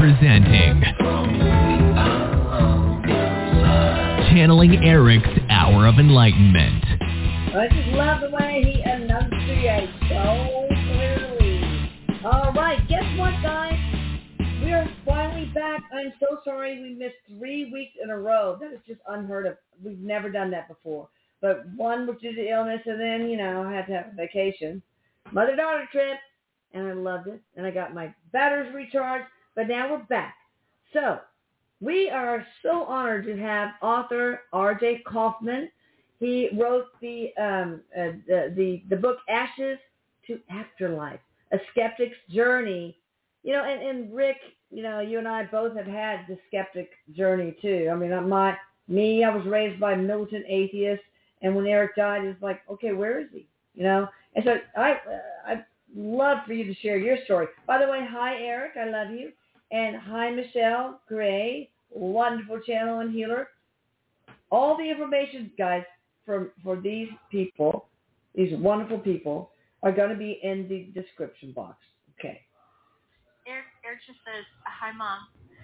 presenting Channeling Erik's Hour of Enlightenment. I just love the way he enunciates so clearly. All right, guess what, guys? We are finally back. I'm so sorry we missed three weeks in a row. That is just unheard of. We've never done that before. But one was due to illness, and then, you know, I had to have a vacation. Mother-daughter trip, and I loved it. And I got my batteries recharged, but now we're back. So we are so honored to have author R.J. Kaufman. He wrote the, um, uh, the the the book Ashes to Afterlife: A Skeptic's Journey. You know, and, and Rick, you know, you and I both have had the skeptic journey too. I mean, my me, I was raised by militant atheists, and when Erik died, it's like, okay, where is he? You know, and so I uh, I love for you to share your story. By the way, hi Erik, I love you. And hi Michelle Gray, wonderful channel and healer. All the information, guys, for for these people, these wonderful people, are going to be in the description box. Okay. Erik, Erik just says, hi, Mom.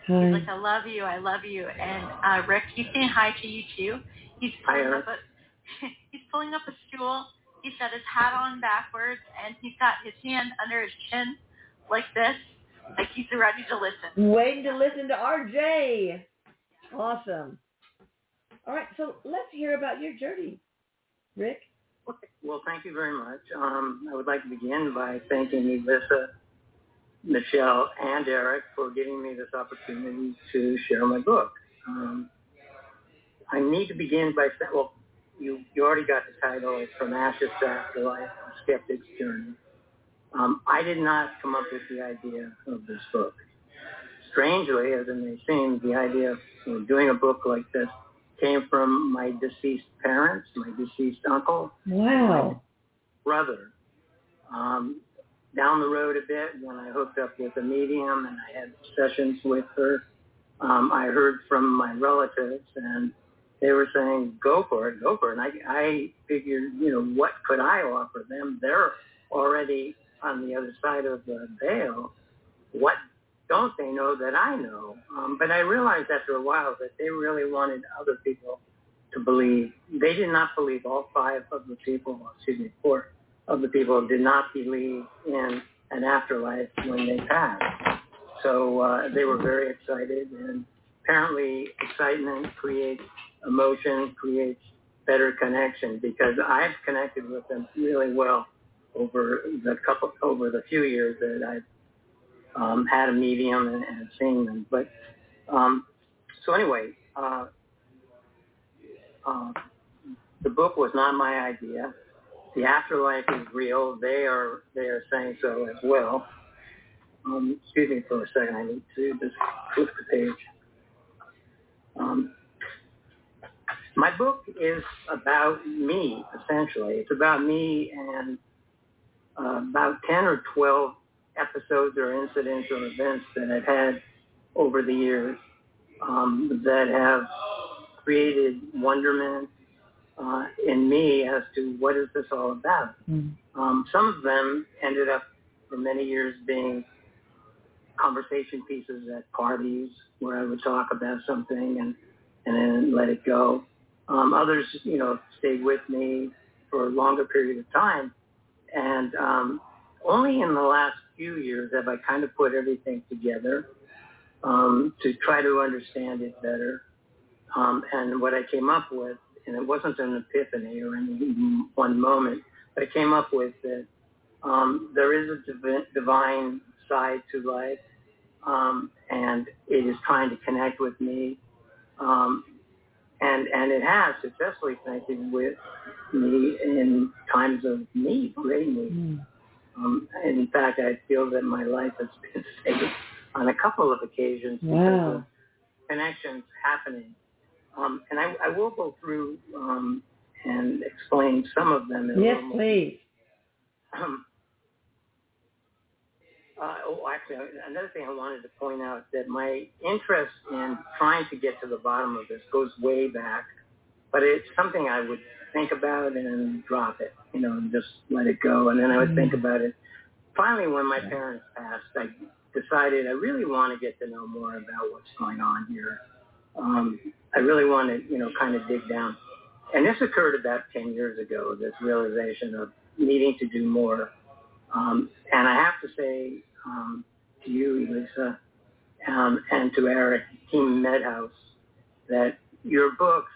Hi. He's like, I love you, I love you. And uh, Rick, he's saying hi to you, too. He's Hi, pulling Erik. up a, he's pulling up a stool. He's got his hat on backwards, and he's got his hand under his chin like this, like he's ready to listen. Waiting to listen to RJ. Awesome. All right, so let's hear about your journey, Rick. Well, thank you very much. Um, I would like to begin by thanking Elisa, Michelle, and Erik for giving me this opportunity to share my book. Um, I need to begin by saying, well, you, you already got the title. It's From Ashes to Afterlife, A Skeptic's Journey. Um, I did not come up with the idea of this book. Strangely, as it may seem, the idea of you know, doing a book like this came from my deceased parents, my deceased uncle, Wow. brother. Um, down the road a bit, when I hooked up with a medium and I had sessions with her, um, I heard from my relatives and they were saying, go for it, go for it. And I, I figured, you know, what could I offer them? They're already on the other side of the veil. What don't they know that I know? Um, but I realized after a while that they really wanted other people to believe. They did not believe all five of the people, excuse me, four of the people did not believe in an afterlife when they passed. So uh, they were very excited, and apparently excitement creates emotion, creates better connection because I've connected with them really well over the couple over the few years that I've um, had a medium and, and seen them. But um, so anyway, uh, uh, the book was not my idea. The afterlife is real. They are they are saying so as well. Um, excuse me for a second. I need to just flip the page. Um, my book is about me, essentially. It's about me and uh, about 10 or 12 episodes or incidents or events that I've had over the years um, that have created wonderment uh, in me as to what is this all about. Um, some of them ended up for many years being conversation pieces at parties where I would talk about something and, and then let it go. Um, others, you know, stayed with me for a longer period of time. And um, only in the last few years have I kind of put everything together um, to try to understand it better. Um, and what I came up with, and it wasn't an epiphany or any one moment, but I came up with that um, there is a divi- divine side to life, um, and it is trying to connect with me. Um, and and it has successfully connected with me in times of need, great need. Um, and in fact, I feel that my life has been saved on a couple of occasions because of connections happening. Um, and I, I will go through um, and explain some of them. In Yes, please. um, uh, oh, actually, another thing I wanted to point out that my interest in trying to get to the bottom of this goes way back, but it's something I would think about and then drop it, you know, and just let it go, and then I would think about it. Finally, when my parents passed, I decided I really want to get to know more about what's going on here. Um, I really want to, you know, kind of dig down. And this occurred about 10 years ago, this realization of needing to do more. Um, and I have to say um, to you, Elisa, um, and to Erik, Team Medhus, that your books,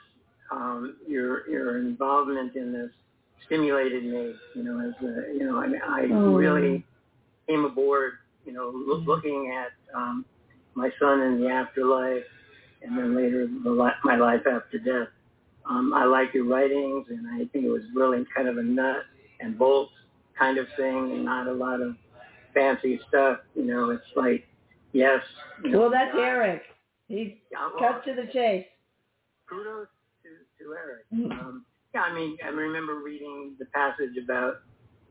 um, your your involvement in this stimulated me. You know, as a, you know, I, I Oh. really came aboard. You know, loo- looking at um, my son in the afterlife, and then later the li- my life after death. Um, I like your writings, and I think it was really kind of a nut and bolt kind of thing, and not a lot of fancy stuff. You know, it's like, yes. Well, that's God- Erik. He Yeah, well, cut to the chase. kudos to, to Erik. Um, yeah, I mean, I remember reading the passage about,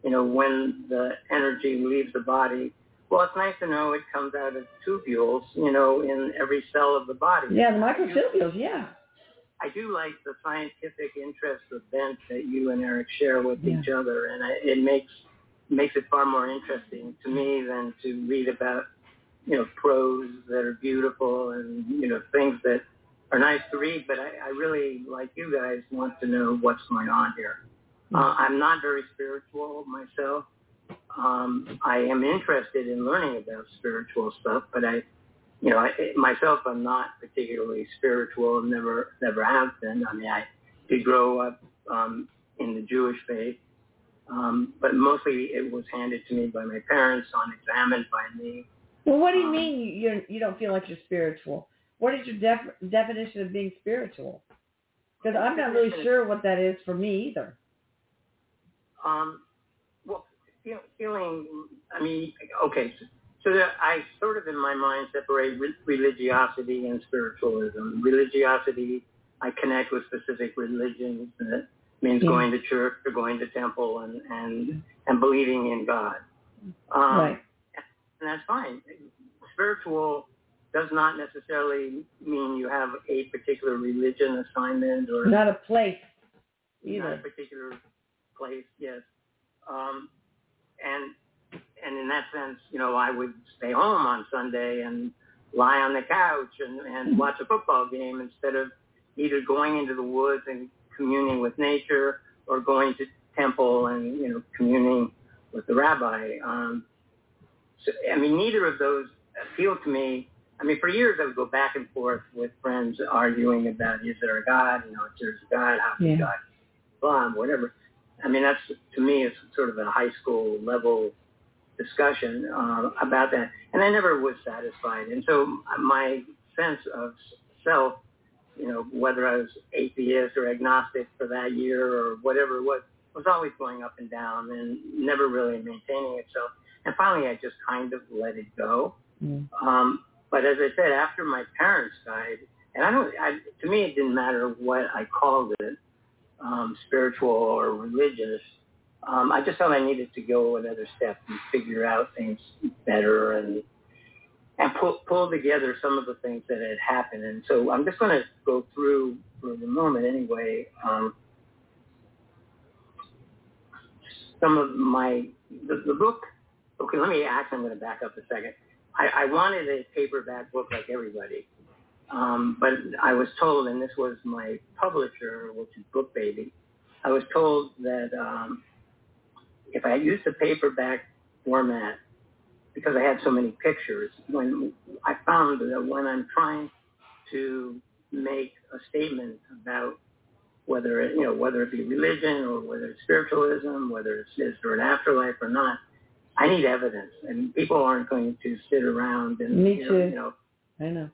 you know, when the energy leaves the body. Well, it's nice to know it comes out of tubules, you know, in every cell of the body. Yeah, the microtubules. Yeah. I do like the scientific interest of bent that you and Erik share with Yeah. each other, and I, it makes makes it far more interesting to me than to read about, you know, prose that are beautiful and you know things that are nice to read. But I, I really, like you guys, want to know what's going on here. Uh, I'm not very spiritual myself. Um, I am interested in learning about spiritual stuff, but I you know, I, myself, I'm not particularly spiritual never, never have been. I mean, I did grow up um, in the Jewish faith, um, but mostly it was handed to me by my parents, unexamined by me. Well, what do you Um, mean you you don't feel like you're spiritual? What is your def- definition of being spiritual? Because I'm not really sure what that is for me either. Um, well, feel, feeling, I mean, okay, so, so that I sort of in my mind separate re- religiosity and spiritualism. Religiosity, I connect with specific religions. That means Yeah. going to church or going to temple and and and believing in God. Um, right. and that's fine. Spiritual does not necessarily mean you have a particular religion assignment or Not a place not a particular place, yes. Um, and and in that sense, you know, I would stay home on Sunday and lie on the couch and, and watch a football game instead of either going into the woods and communing with nature or going to temple and you know communing with the rabbi. Um, so, I mean, neither of those appeal to me. I mean, for years I would go back and forth with friends arguing about is there a God? You know, if there's a God, how can Yeah. God bomb, whatever. I mean, that's to me, it's sort of a high school level discussion uh, about that, and I never was satisfied. And so my sense of self, you know, whether I was atheist or agnostic for that year or whatever it was, was always going up and down and never really maintaining itself. And finally, I just kind of let it go. Mm. Um, but as I said, after my parents died, and I don't, I, to me, it didn't matter what I called it, um, spiritual or religious. Um, I just felt I needed to go another step and figure out things better and and pull, pull together some of the things that had happened. And so I'm just going to go through for the moment anyway. Um, some of my the, the book. Okay, let me actually. I'm going to back up a second. I, I wanted a paperback book like everybody, um, but I was told, and this was my publisher, which is Book Baby. I was told that um, if I used the paperback format, because I had so many pictures, when I found that when I'm trying to make a statement about whether it, you know whether it be religion or whether it's spiritualism, whether it's is there an afterlife or not, I need evidence, and people aren't going to sit around and Me you know, too. you know I know.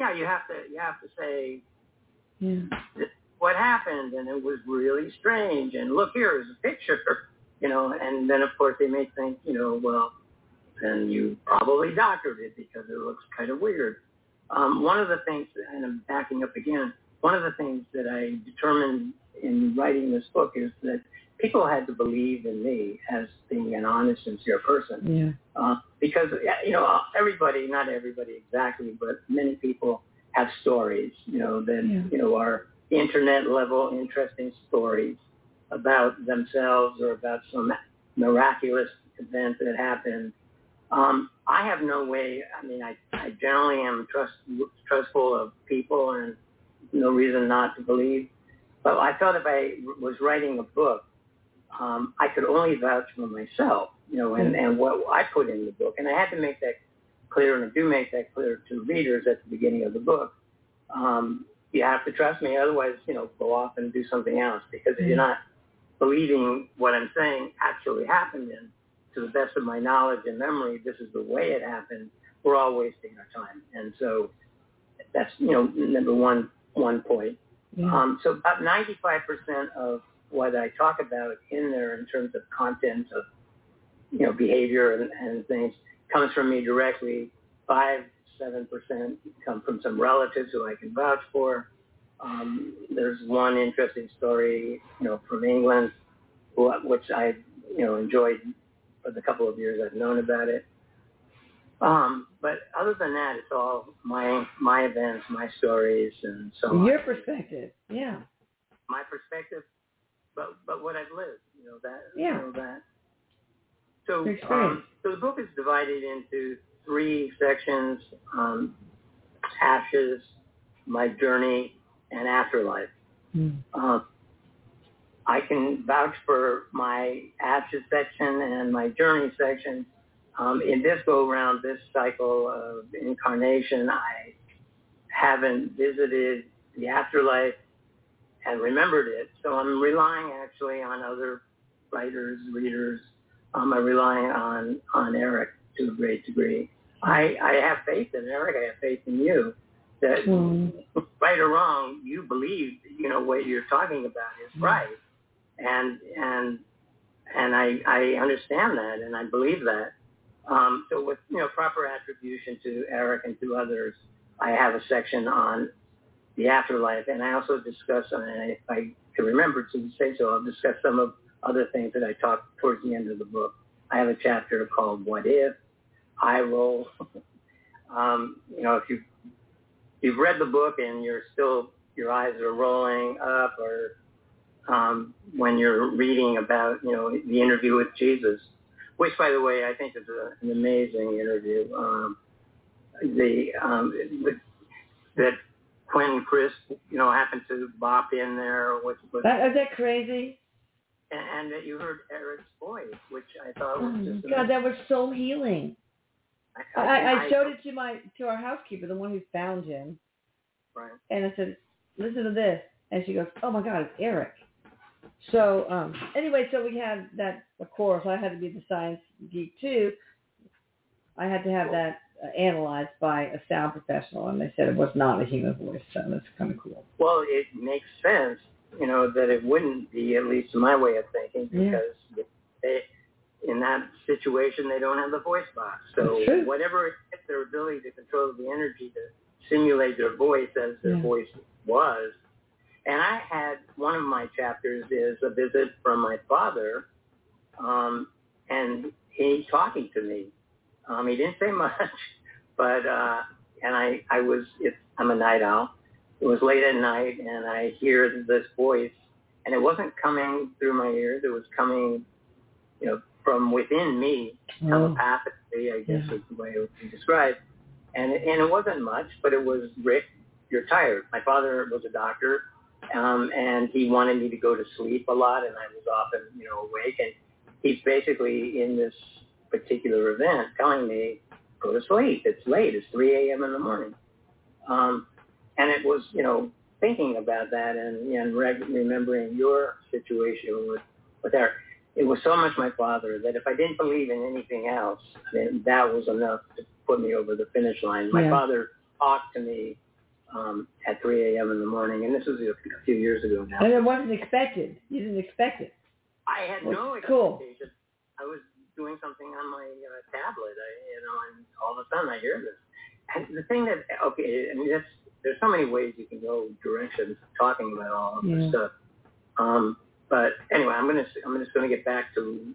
yeah you have to you have to say Yeah. what happened and it was really strange and look here is a picture you know and then of course they may think you know well then you probably doctored it because it looks kind of weird um, one of the things and i'm backing up again one of the things that i determined in writing this book is that people had to believe in me as being an honest sincere person Yeah. uh, because you know everybody, not everybody exactly, but many people have stories, you know, that Yeah. you know are internet level interesting stories about themselves or about some miraculous event that happened. Um, I have no way. I mean, I, I generally am trust, trustful of people and no reason not to believe. But I thought if I was writing a book, um, I could only vouch for myself, you know, and, and what I put in the book. And I had to make that clear, and I do make that clear to readers at the beginning of the book. Um, you have to trust me, otherwise, you know, go off and do something else. Because if you're not believing what I'm saying actually happened, and to the best of my knowledge and memory, this is the way it happened, we're all wasting our time. And so that's, you know, number one, one point. Yeah. Um, so about 95% of what I talk about in there in terms of content of, you know, behavior and, and things comes from me directly. Five, seven percent come from some relatives who I can vouch for. Um, there's one interesting story, you know, from England, who, which I, you know, enjoyed for the couple of years I've known about it. Um, but other than that, it's all my my events, my stories, and so on. Your perspective. Yeah. my perspective, but but what I've lived, you know that, Yeah. you know that. So um, so the book is divided into three sections: um, ashes, my journey, and afterlife. Hmm. Uh, I can vouch for my ashes section and my journey section. Um, in this go round, this cycle of incarnation, I haven't visited the afterlife and remembered it. So I'm relying actually on other writers, readers. Um, I'm relying on, on Erik to a great degree. I, I have faith in Erik. I have faith in you that Hmm. right or wrong, you believe, you know, what you're talking about is Mm. right. And, and, and I, I understand that and I believe that. Um, so with, you know, proper attribution to Erik and to others, I have a section on the afterlife and I also discuss, and if I can remember to say so, I'll discuss some of other things that I talk towards the end of the book. I have a chapter called What If, I Roll. um, you know, if you you've read the book and you're still your eyes are rolling up or um, when you're reading about you know the interview with Jesus, which by the way I think is a, an amazing interview. Um, the um, the- that Quentin Crisp you know happened to bop in there, which was That, is that crazy? and, and that you heard Erik's voice, which I thought Oh was my just God, that was so healing. I, I, I showed it to my to our housekeeper, the one who found him, Right. and I said, "Listen to this," and she goes, "Oh my God, it's Erik." So um, anyway, so we had that. Of course, I had to be the science geek too. I had to have that uh, analyzed by a sound professional, and they said it was not a human voice. So that's kind of cool. Well, it makes sense, you know, that it wouldn't be, at least my way of thinking, Yeah. because they, in that situation, they don't have the voice box. So whatever it is, their ability to control the energy to simulate their voice as their Yeah. voice was. And I had one of my chapters is a visit from my father, um, and he talking to me. Um, he didn't say much, but uh, and I I was it's, I'm a night owl. It was late at night, and I hear this voice, and it wasn't coming through my ears. It was coming, you know, from within me, telepathically, I guess Yeah. is the way it would be described. And it, and it wasn't much, but it was Rick, you're tired. My father was a doctor, um, and he wanted me to go to sleep a lot, and I was often, you know, awake. And he's basically in this particular event telling me, go to sleep. It's late. It's 3 a.m. in the morning. Um, and it was, you know, thinking about that and, and reg- remembering your situation with, with Erik. It was so much my father that if I didn't believe in anything else, then that was enough to put me over the finish line. My Yeah. father talked to me um, at 3 a.m. in the morning, and this was a, few years ago now. and it wasn't expected. You didn't expect it. I had Well, no cool. expectation. I was doing something on my uh, tablet, I, you know, and all of a sudden I hear this. And the thing that, okay, I mean, that's, there's so many ways you can go directions talking about all of Yeah. this stuff. Um, but anyway, I'm gonna, I'm just gonna get back to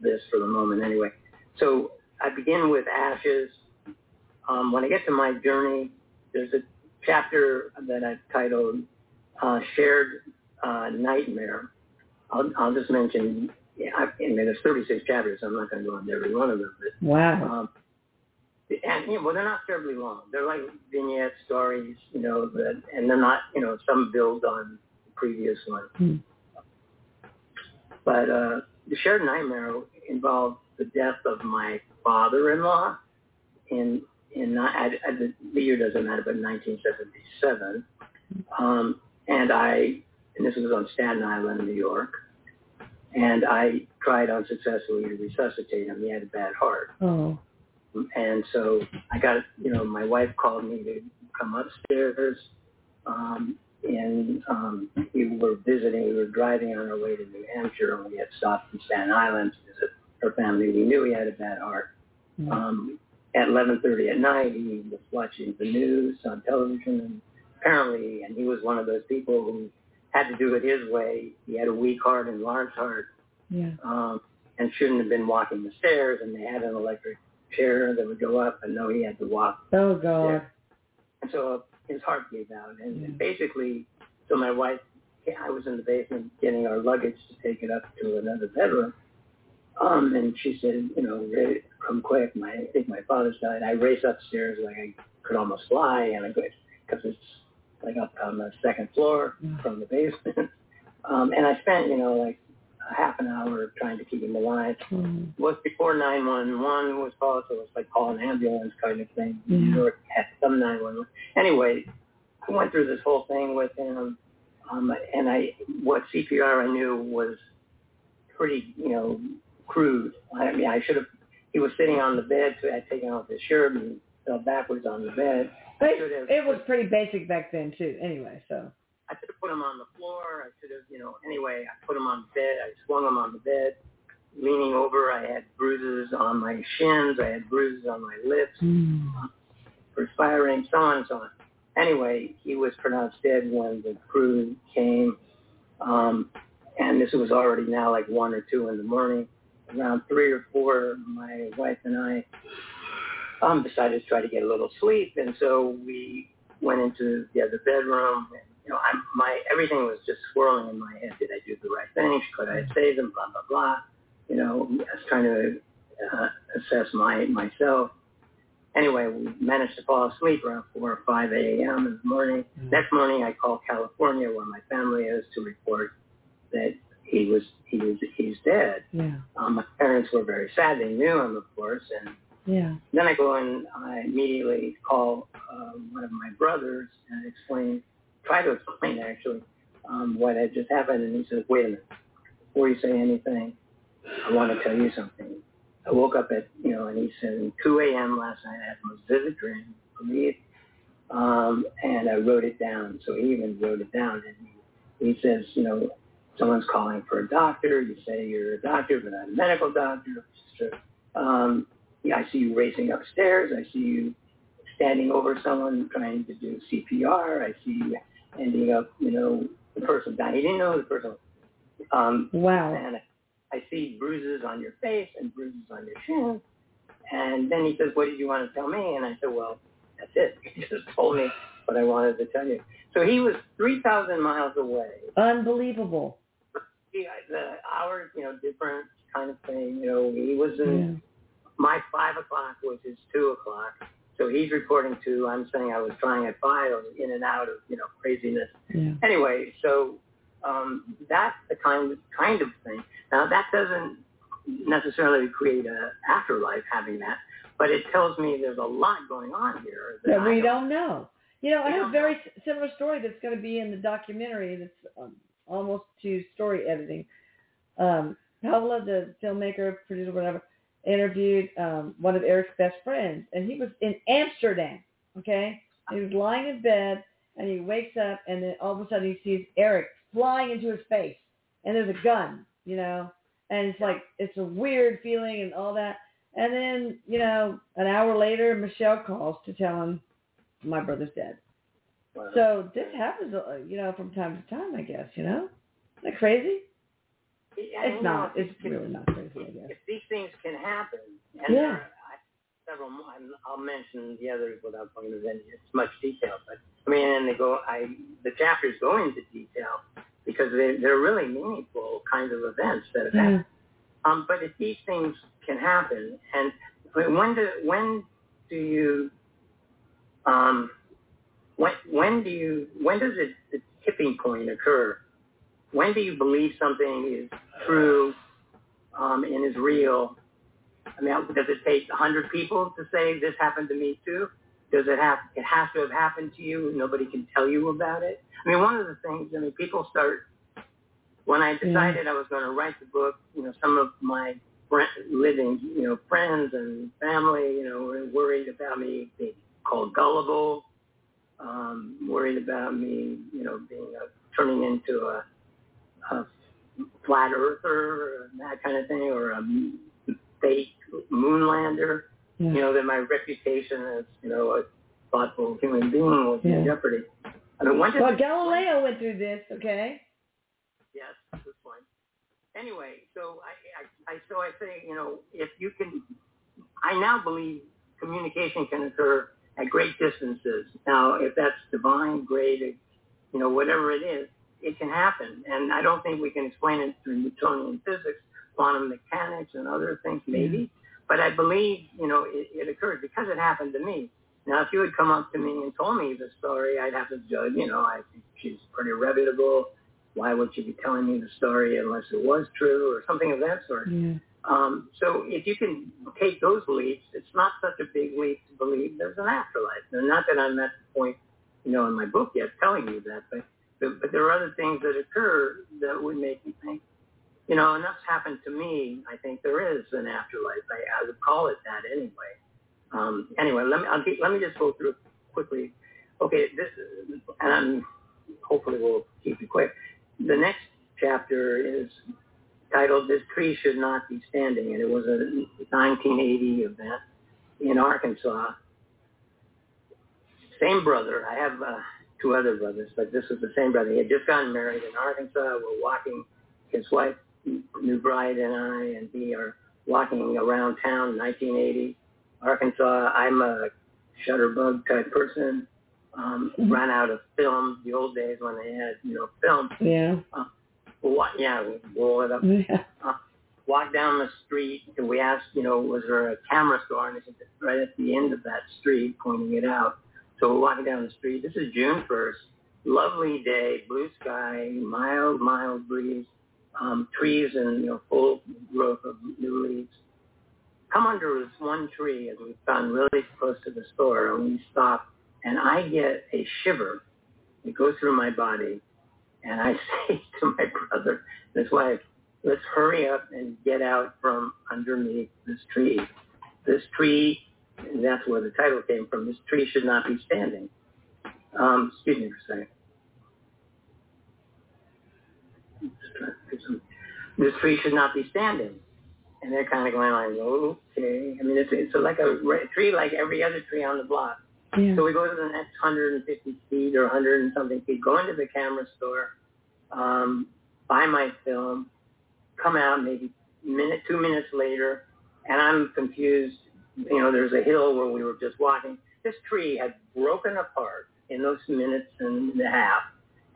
this for the moment anyway. So I begin with ashes. Um, when I get to my journey, there's a chapter that I've titled uh, "Shared uh, Nightmare." I'll, I'll just mention yeah, I, I mean, there's 36 chapters. So I'm not going to go into every one of them. But, Wow. um, and you know, well, they're not terribly long. They're like vignette stories, you know, that, and they're not, you know, some build on the previous one. Hmm. But uh, the shared nightmare involved the death of my father-in-law in in I, I, the, the year doesn't matter, but 1977. Um, and I and this was on Staten Island, New York. And I tried unsuccessfully to resuscitate him. He had a bad heart. Oh. And so I got, you know, my wife called me to come upstairs. Um, and um, we were visiting, we were driving on our way to New Hampshire, and we had stopped in Staten Island to visit her family. We knew he had a bad heart. Mm. Um, at 11.30 at night, he was watching the news on television, and apparently, and he was one of those people who had to do it his way. He had a weak heart and large heart, Yeah. um, and shouldn't have been walking the stairs, and they had an electric chair that would go up, and no, he had to walk Oh God. and so his heart gave out. And Yeah. basically, so my wife, I was in the basement getting our luggage to take it up to another bedroom. Um, and she said, you know, come quick. My, I think my father's died. I race upstairs like I could almost fly, and I could, because it's like up on the second floor from the basement. Um, and I spent, you know, like a half an hour trying to keep him alive. Mm. It was before 911 was called, so it was like call an ambulance kind of thing. New York had some 911. Anyway, I went through this whole thing with him, um, and I what CPR I knew was pretty, you know, crude. I mean, I should have. He was sitting on the bed, so I had taken off his shirt and fell backwards on the bed. But it was pretty basic back then too. Anyway, so. I should have put him on the floor. I should have, you know, anyway, I put him on the bed. I swung him on the bed. Leaning over, I had bruises on my shins. I had bruises on my lips, Mm. perspiring, so on and so on. Anyway, he was pronounced dead when the crew came. Um, and this was already now like 1 or 2 in the morning. Around 3 or 4, my wife and I um, decided to try to get a little sleep. And so we went into the other bedroom. And, you know, I'm, my everything was just swirling in my head. Did I do the right thing? Could I have saved him? Blah blah blah. You know, I was trying to uh, assess my myself. Anyway, we managed to fall asleep around four or five a.m. in the morning. Next morning, I called California, where my family is, to report that he was he was he's dead. Yeah. Um, my parents were very sad. They knew him, of course, and Yeah. then I go and I immediately call uh, one of my brothers and explain, try to explain actually um, what had just happened. And he says, wait a minute, before you say anything, I want to tell you something. I woke up at, you know, and he said, 2 a.m. last night, I had the most vivid dream, believe, um, and I wrote it down. So he even wrote it down. And he, he says, you know, someone's calling for a doctor. You say you're a doctor, but not a medical doctor. Um, yeah, I see you racing upstairs. I see you standing over someone trying to do CPR. I see you ending up, you know, the person dying. He didn't know the person. Um, Wow. and I see bruises on your face and bruises on your chin. And then he says, what did you want to tell me? And I said, well, that's it. He just told me what I wanted to tell you. So he was 3,000 miles away. Unbelievable. He, the hours, you know, different kind of thing. You know, he was in Yeah. my five o'clock was his two o'clock. So he's reporting to, I'm saying I was trying at five, I was in and out of, you know, craziness. Yeah. Anyway, so um, that's the kind of, kind of thing. Now that doesn't necessarily create a afterlife having that, but it tells me there's a lot going on here that That we don't know. You know, I have a very similar story that's going to be in the documentary that's um, almost to story editing. Um, Pavla, the filmmaker, producer, whatever, interviewed um, one of Erik's best friends, and he was in Amsterdam. Okay, he was lying in bed, and he wakes up, and then all of a sudden he sees Erik flying into his face, and there's a gun, you know, and it's like it's a weird feeling and all that. And then, you know, an hour later, Michelle calls to tell him my brother's dead. Well, So this happens, uh, you know, from time to time, I guess. You know, isn't that crazy? It's don't It's really not if, these things can happen, and Yeah. there are I- several more, I'll mention the others without going into as much detail, but I mean, and they go, I the chapters go into detail because they, they're really meaningful kinds of events that have Yeah. happened. Um, but if these things can happen, and when do when do you um, when when do you when does it the tipping point occur? When do you believe something is true um, and is real? I mean, does it take hundred people to say this happened to me too? Does it have? It has to have happened to you. Nobody can tell you about it. I mean, one of the things. I mean, people start. When I decided I was going to write the book, you know, some of my living, you know, friends and family, you know, were worried about me being called gullible, um, worried about me, you know, being a, turning into a, a flat earther, and that kind of thing, or a fake moonlander. Yeah. You know, that my reputation as, you know, a thoughtful human being was yeah. in jeopardy. I mean, when did well, Galileo went through this, okay? Yes, good point. Anyway, so I, I, I, so I say, you know, if you can, I now believe communication can occur at great distances. Now, if that's divine, great, you know, whatever it is, it can happen. And I don't think we can explain it through Newtonian physics, quantum mechanics, and other things, maybe. Mm-hmm. But I believe, you know, it, it occurred because it happened to me. Now, if you had come up to me and told me the story, I'd have to judge, you know, I think she's pretty reputable. Why would she be telling me the story unless it was true or something of that sort? Yeah. Um, so if you can take those leaps, it's not such a big leap to believe there's an afterlife. And not that I'm at the point, you know, in my book yet telling you that, but, but, there are other things that occur that would make me think, you know, and that's happened to me. I think there is an afterlife. I, I would call it that anyway. Um, anyway, let me I'll keep, let me just go through quickly. Okay, this and I'm, hopefully we'll keep it quick. The next chapter is titled "This Tree Should Not Be Standing," and it was a 1980 event in Arkansas. Same brother. I have uh, two other brothers, but this was the same brother. He had just gotten married in Arkansas. We're walking. His wife, new bride, and I, and we are walking around town. 1980, Arkansas. I'm a shutterbug type person. Um, mm-hmm. Ran out of film. The old days when they had, you know, film. Yeah. Uh, what, yeah, we roll it up. Yeah. Uh, walk down the street and we asked, you know, was there a camera store? And they said, right at the end of that street, pointing it out. So we're walking down the street. This is June 1st. Lovely day, blue sky, mild, mild breeze, um, trees and, you know, full growth of new leaves. Come under this one tree as we've gotten really close to the store and we stop and I get a shiver. It goes through my body and I say to my brother and his wife, let's hurry up and get out from underneath this tree. This tree, and that's where the title came from, this tree should not be standing. Um, excuse me for a second. This tree should not be standing. And they're kind of going like, okay. I mean, it's, it's like a tree like every other tree on the block. Yeah. So we go to the next 150 feet or 100 and something feet, go into the camera store, um, buy my film, come out maybe minute, two minutes later, and I'm confused. You know, there's a hill where we were just walking. This tree had broken apart in those minutes and a half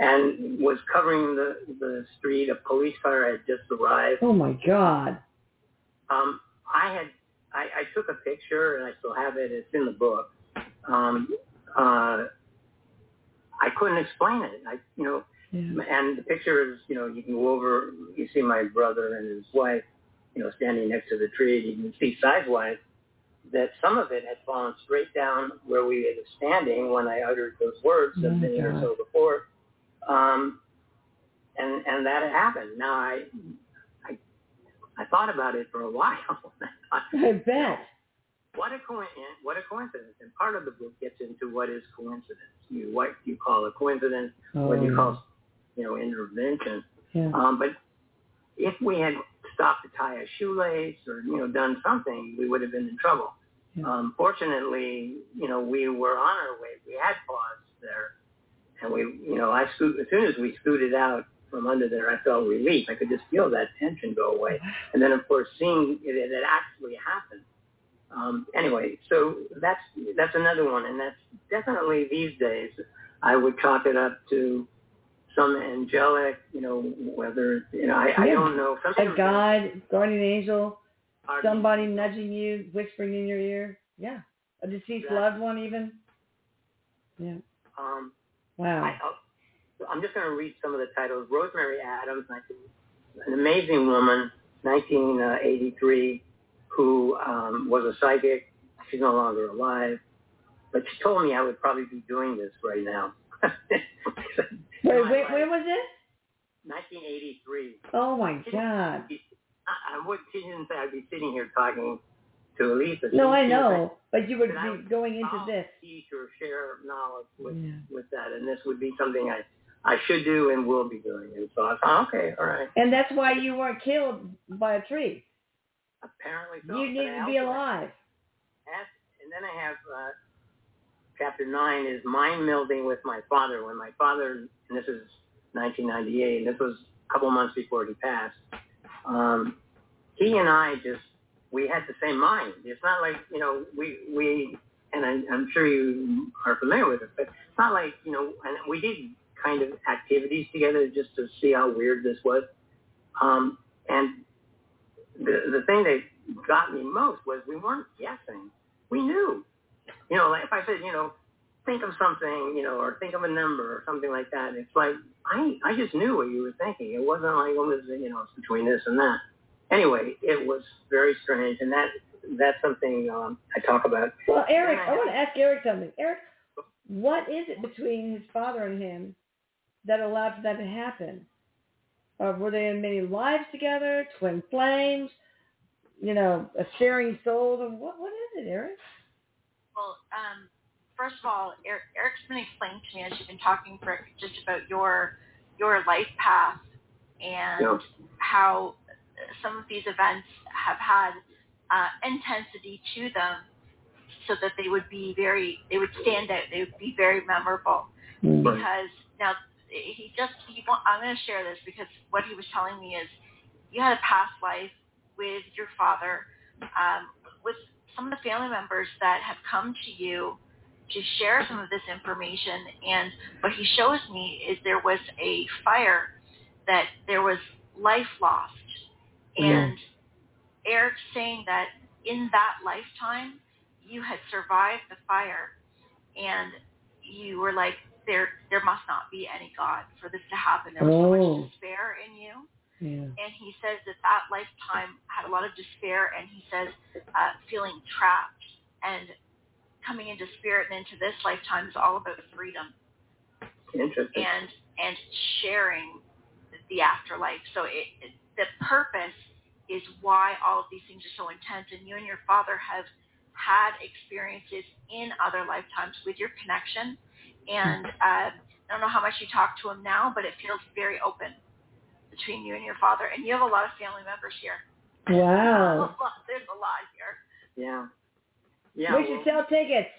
and was covering the, the street. A police car had just arrived. Oh my God. Um, I had, I, I took a picture and I still have it. It's in the book um, uh, I couldn't explain it. I, you know, yeah. and the picture is, you know, you can go over, you see my brother and his wife, you know, standing next to the tree. You can see sidewise that some of it had fallen straight down where we were standing when I uttered those words oh a minute or so before. Um, and and that happened. Now I, I, I thought about it for a while. I bet. What a coincidence! What a coincidence! And part of the book gets into what is coincidence. You what you call a coincidence, oh, what you call, you know, intervention. Yeah. Um, but if we had stopped to tie a shoelace or you know done something, we would have been in trouble. Yeah. Um, fortunately, you know, we were on our way. We had paused there, and we, you know, I scoot as soon as we scooted out from under there, I felt relief. I could just feel that tension go away. And then, of course, seeing it, it actually happened um, anyway, so that's that's another one, and that's definitely these days I would chalk it up to some angelic, you know, whether you know, I, I don't know. A God, guardian angel, are- somebody nudging you, whispering in your ear. Yeah. A deceased Exactly. loved one even. Yeah. Um, Wow. I, I'm just going to read some of the titles. Rosemary Adams, an amazing woman, 1983, who um, was a psychic. She's no longer alive, but she told me I would probably be doing this right now. Wait, wait, where was it? 1983. Oh my God. I, I would. She didn't say I'd be sitting here talking to Elisa. No, I know, but you would But be going into this. teach or share knowledge with Yeah. with that, and this would be something I I should do and will be doing. And so I thought, okay, all right. And that's why you weren't killed by a tree. Apparently so. You But need to be alive. and then I have uh, chapter nine is mind melding with my father. When my father, and this is 1998, and this was a couple months before he passed. Um, he and I just we had the same mind. It's not like you know we we and I, I'm sure you are familiar with it, but it's not like you know. And we did kind of activities together just to see how weird this was. Um, and the the thing that got me most was we weren't guessing. We knew. You know, like if I said, you know, think of something, you know, or think of a number or something like that. It's like I I just knew what you were thinking. It wasn't like it was you know it's between this and that. Anyway, it was very strange, and that that's something um, I talk about. Well, Erik, I I want to ask Erik something. Erik, what is it between his father and him that allowed for that to happen? Or were they in many lives together, twin flames, you know, a sharing soul? Or what, what is it, Erik? Well, um, first of all, Erik, Erik's been explaining to me as you've been talking for just about your your life path and Yeah. how some of these events have had uh, intensity to them, so that they would be very, they would stand out, they would be very memorable. Hmm. Right. Because now he just, he, I'm going to share this because what he was telling me is you had a past life with your father, um, with some of the family members that have come to you to share some of this information. And what he shows me is there was a fire, that there was life lost. And Erik's saying that in that lifetime, you had survived the fire and you were like, there, there must not be any God for this to happen. There was so Oh. much despair in you Yeah. and he says that that lifetime had a lot of despair and he says uh, feeling trapped and coming into spirit and into this lifetime is all about freedom. Interesting. and and sharing the afterlife. So it, it the purpose is why all of these things are so intense. And you and your father have had experiences in other lifetimes with your connection. And uh, I don't know how much you talk to him now but it feels very open between you and your father. And you have a lot of family members here. Wow. there's a lot here. Yeah. Yeah. we well, should sell tickets.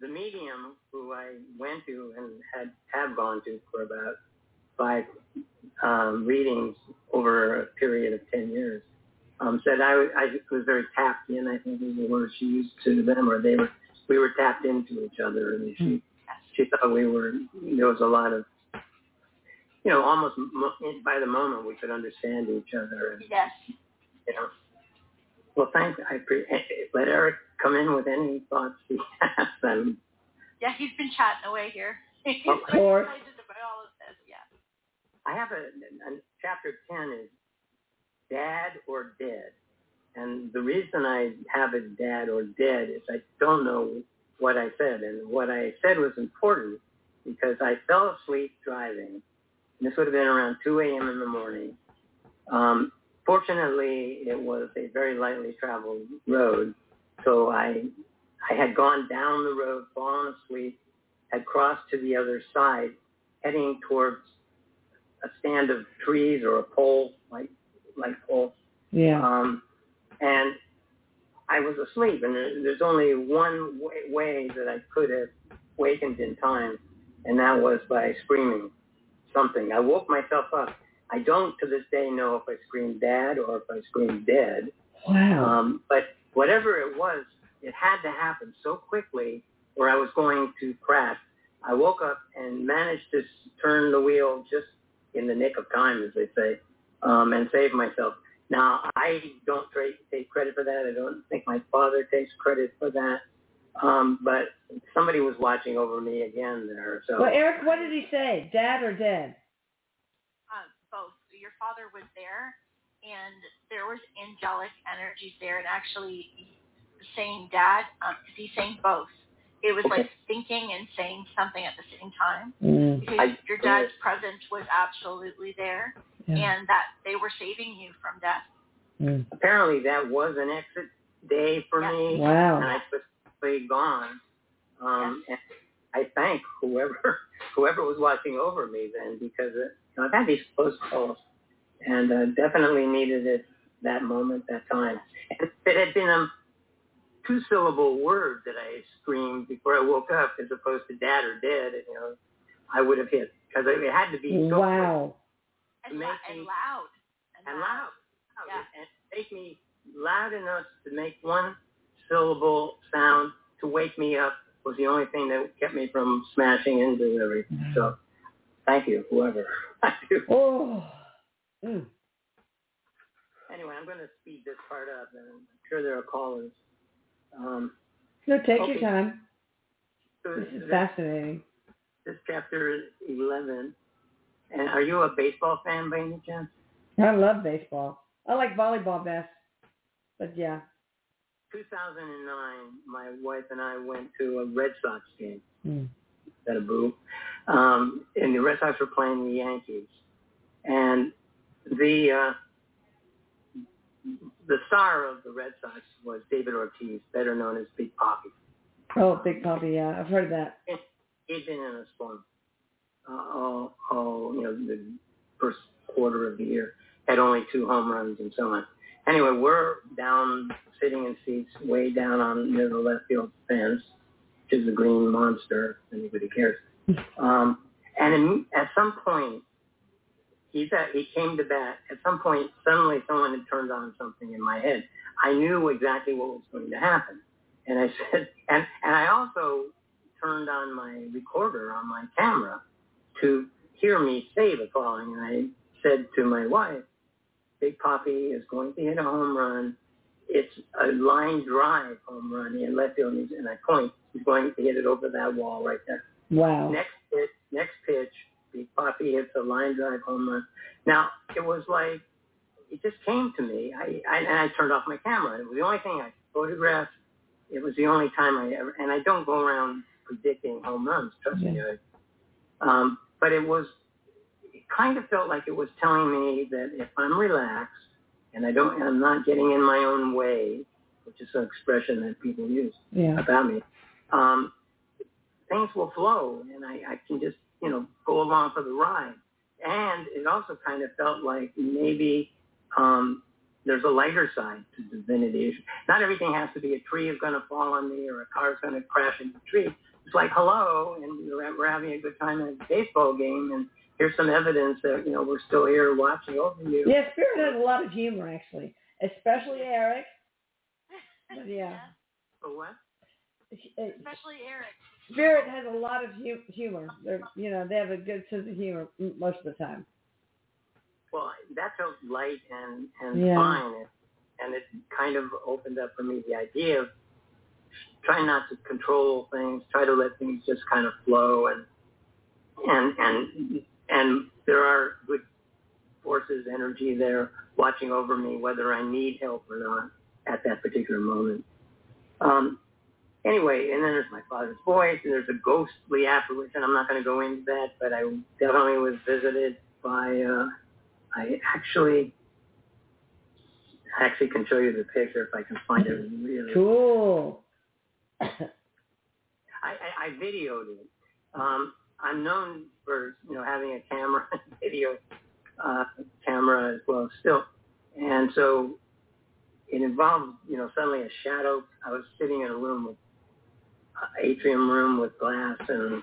the medium who I went to and had have gone to for about five um, readings over a period of ten years um, said I, I was very tapped in. I think is the word she used to them, or they were we were tapped into each other, and she she thought we were there was a lot of you know almost by the moment we could understand each other, and yes you know. Well, thanks. I pre- let Erik come in with any thoughts he has. And yeah he's been chatting away here he's Of course. excited about all of this yeah I have a, a chapter ten is dad or dead, and the reason I have it dad or dead is I don't know what I said, and what I said was important because I fell asleep driving. And this would have been around 2 a.m. in the morning. Um, fortunately, it was a very lightly traveled road, so I I had gone down the road, fallen asleep, had crossed to the other side, heading towards a stand of trees or a pole, like like pole, Yeah. um, and I was asleep. And there's only one way, way that I could have wakened in time, and that was by screaming something. I woke myself up. I don't to this day know if I screamed dad or if I screamed dead. Wow. Um, but whatever it was, it had to happen so quickly, or I was going to crash. I woke up and managed to turn the wheel just in the nick of time, as they say, um, and save myself. Now, I don't take credit for that. I don't think my father takes credit for that. Um, but somebody was watching over me again there. So. Well, Erik, what did he say? Dad or dead? Um, both. Your father was there, and there was angelic energies there, and actually saying dad, because um, he's saying both. It was okay. like thinking and saying something at the same time. Mm. Because I, your dad's presence was absolutely there, Yeah. and that they were saving you from death. Mm. apparently that was an exit day for Yeah. me. Wow. And I was completely gone. Um, and I thank whoever whoever was watching over me then because uh, you know, I've had these close calls and uh, definitely needed it that moment, that time. And if it had been a two syllable word that I screamed before I woke up as opposed to dad or dead, you know, I would have hit because it had to be so Wow. And, Make la- and me- loud. And, and loud. loud. Yeah. And make me loud enough to make one syllable sound to wake me up was the only thing that kept me from smashing into everything. So thank you, whoever. I do. Oh. Mm. Anyway, I'm going to speed this part up, and I'm sure there are callers. Um, No, take Okay. your time. so This is fascinating. this chapter is 11. And are you a baseball fan by any chance? I love baseball. I like volleyball best. But yeah. 2009, my wife and I went to a Red Sox game. Mm. that a boo. Um, and the Red Sox were playing the Yankees, and the uh, the star of the Red Sox was David Ortiz, better known as Big Papi. Oh, Big Papi, yeah. I've heard of that. He'd been in a slump uh, all, all you know the first quarter of the year. Had only two home runs and so on. Anyway, we're down sitting in seats way down on near the left field fence, which is the green monster. If anybody cares. Um, and in, at some point, he's at, he came to bat. At some point, suddenly someone had turned on something in my head. I knew exactly what was going to happen, and I said, and and I also turned on my recorder on my camera to hear me say the following. And I said to my wife, Big Papi is going to hit a home run. It's a line drive home run in left field, and I point. He's going to hit it over that wall right there. Wow. Next pitch, next pitch, Big Papi hits a line drive home run. Now it was like it just came to me. I, I and I turned off my camera. It was the only thing I photographed. It was the only time I ever. And I don't go around predicting home runs. Trust me. Um, but it was. It kind of felt like it was telling me that if I'm relaxed and I don't, and I'm not getting in my own way, which is an expression that people use Yeah. about me, um, things will flow and I, I can just, you know, go along for the ride. And it also kind of felt like maybe um, there's a lighter side to divinity. Not everything has to be a tree is going to fall on me or a car is going to crash into a tree. It's like, hello, and we're we're having a good time at a baseball game, and here's some evidence that, you know, we're still here watching over you. Yeah, Spirit has a lot of humor, actually. Especially Erik. But yeah. So what? Uh, Especially Erik. Spirit has a lot of hu- humor. They're, you know, they have a good sense of humor most of the time. Well, that felt light and and Yeah. fine, and, and it kind of opened up for me the idea of trying not to control things, try to let things just kind of flow, and and and and there are good forces, energy there watching over me, whether I need help or not at that particular moment. Um, anyway, and then there's my father's voice, and there's a ghostly apparition. I'm not going to go into that, but I definitely was visited by. Uh, I actually I actually can show you the picture if I can find it really. Cool. I, I, I videoed it. Um, I'm known for you know having a camera, video uh, camera as well, still, and so it involved you know suddenly a shadow. I was sitting in a room with atrium room with glass, and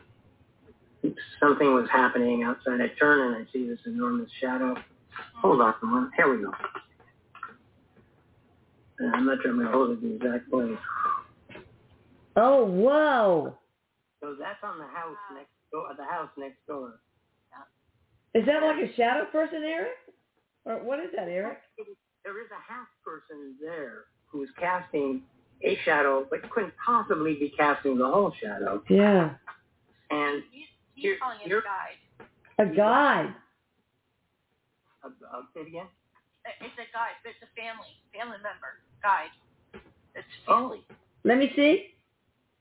something was happening outside. I turn and I see this enormous shadow. Hold on, one. Here we go. And I'm not sure I'm going to hold it the exact way. Oh, whoa. So that's on the house next door. The house next door. Is that like a shadow person, Erik? Or what is that, Erik? There is a half person there who's casting a shadow, but couldn't possibly be casting the whole shadow. Yeah. And He's, he's You're- calling it a you're- guide. A guide. uh, uh, say it again. It's a guide, but it's a family, family member guide. It's Oh, family. Let me see.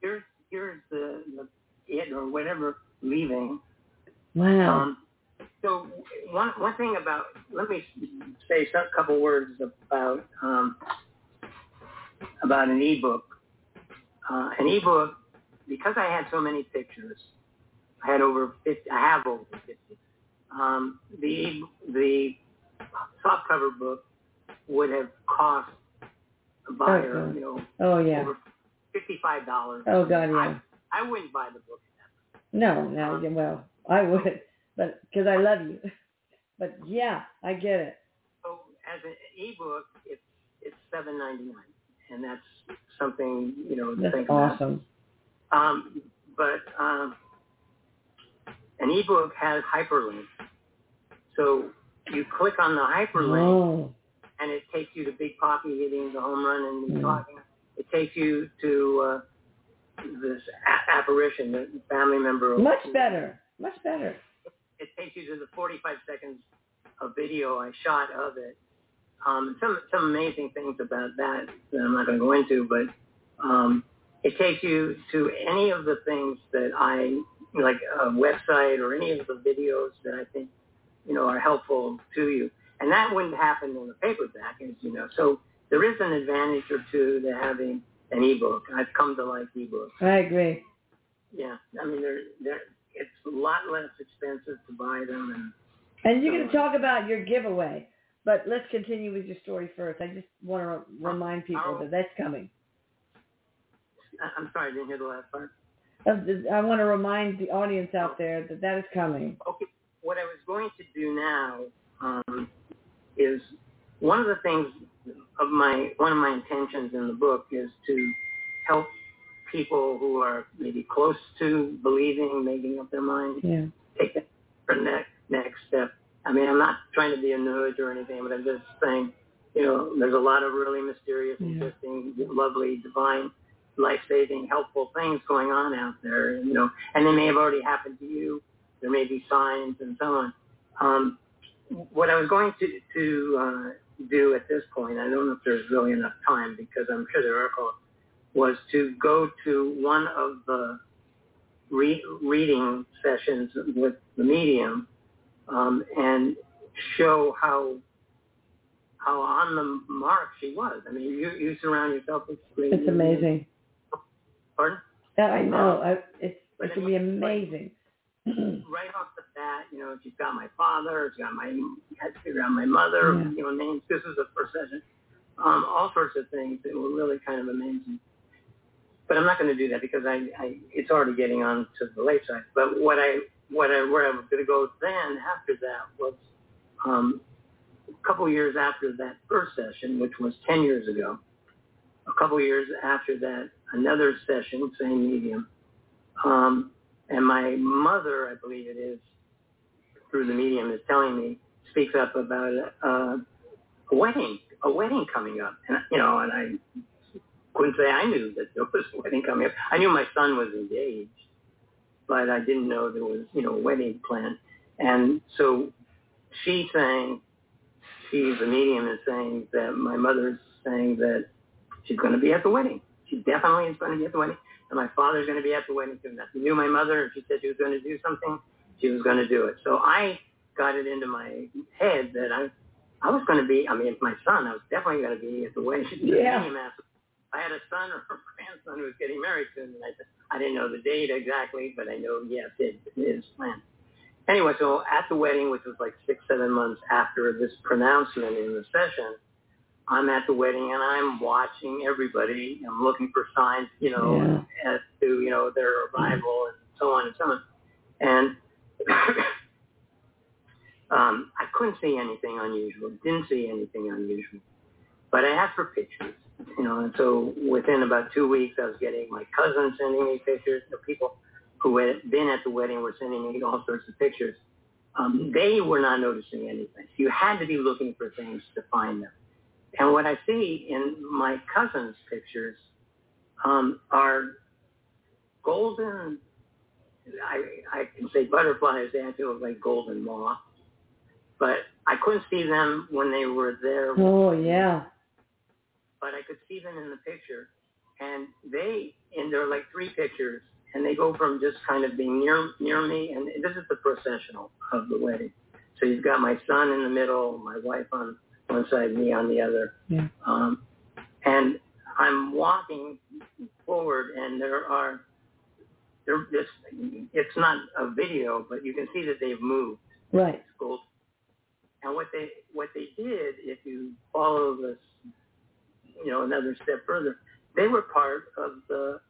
here's here's the, the it or whatever leaving. Wow. Um, so one one thing about let me say a couple words about um, about an ebook. Uh, an ebook because I had so many pictures. I had over fifty. I have over fifty. Um, the the softcover book would have cost a buyer, Okay. you know, oh yeah. over fifty-five dollars. Oh god, yeah. I, I wouldn't buy the book. No, no. yeah, Well, I would, but because I love you. But yeah, I get it. So as an ebook, it's it's seven ninety nine, and that's something you know to That's think about. awesome. Um, but um, an ebook has hyperlinks, so you click on the hyperlink, Oh, and it takes you to Big Papi hitting the home run and Mm. talking. It takes you to uh, this a- apparition, the family member. much better. Much better. it takes you to the 45 seconds of video I shot of it. Um, some some amazing things about that that I'm not going to go into, but um, it takes you to any of the things that I like a website or any of the videos that I think you know are helpful to you, and that wouldn't happen in the paperback, as you know. So there is an advantage or two to having an ebook. I've come to like ebooks. I agree. Yeah, I mean they're they're it's a lot less expensive to buy them and. And you're going to talk about your giveaway, but let's continue with your story first. I just want to remind people that that's coming. I'm sorry, I didn't hear the last part. I want to remind the audience out there that that is coming. Okay, what I was going to do now um, is one of the things of my one of my intentions in the book is to help people who are maybe close to believing, making up their mind, Yeah. take the next next step. I mean, I'm not trying to be a nerd or anything, but I'm just saying, you know, there's a lot of really mysterious, Yeah. interesting, lovely, divine, life-saving, helpful things going on out there. You know, and they may have already happened to you. There may be signs and so on. Um, what I was going to to uh, do at this point, I don't know if there's really enough time because I'm sure there are calls, was to go to one of the re- reading sessions with the medium um, and show how how on the mark she was. I mean, you you surround yourself with screen. It's amazing. Pardon? Yeah, I know. I, it's it can be amazing. right off the bat, you know, she's got my father, she's got my, had to figure out my mother, Yeah. you know, names. This is the first session. Um, all sorts of things that were really kind of amazing. But I'm not going to do that because I, I, it's already getting on to the late side. But what I, what I, where I was going to go then after that was, um, a couple years after that first session, which was 10 years ago, a couple years after that, another session, same medium. Um, and my mother, I believe it is, through the medium, is telling me, speaks up about uh, a wedding, a wedding coming up. And, you know, and I couldn't say I knew that there was a wedding coming up. I knew my son was engaged, but I didn't know there was, you know, a wedding plan. And so she's saying, she's the medium is saying that my mother's saying that she's going to be at the wedding. She definitely is going to be at the wedding. And my father's going to be at the wedding too. She knew my mother and she said she was going to do something. She was going to do it. So I got it into my head that I, I was going to be, I mean, my son, I was definitely going to be at the wedding. Yeah. Medium asked if I had a son or a grandson who was getting married soon. And I I didn't know the date exactly, but I know, yes, it, it is planned. Anyway, so at the wedding, which was like six, seven months after this pronouncement in the session, I'm at the wedding and I'm watching everybody. I'm looking for signs, you know, as to, you know, their arrival and so on and so on. And um, I couldn't see anything unusual, didn't see anything unusual. But I asked for pictures, you know, and so within about two weeks I was getting my cousin sending me pictures, the people who had been at the wedding were sending me all sorts of pictures. Um, they were not noticing anything. You had to be looking for things to find them. And what I see in my cousin's pictures um, are golden, I, I can say butterflies, they actually look like golden moth. But I couldn't see them when they were there. Oh, yeah. But I could see them in the picture. And they, and there are like three pictures, and they go from just kind of being near near me, and this is the processional of the wedding. So you've got my son in the middle, my wife on one side, me on the other. Yeah. Um, and I'm walking forward, and there are there. This it's not a video, but you can see that they've moved. Right. And what they what they did, if you follow this, you know, another step further, they were part of the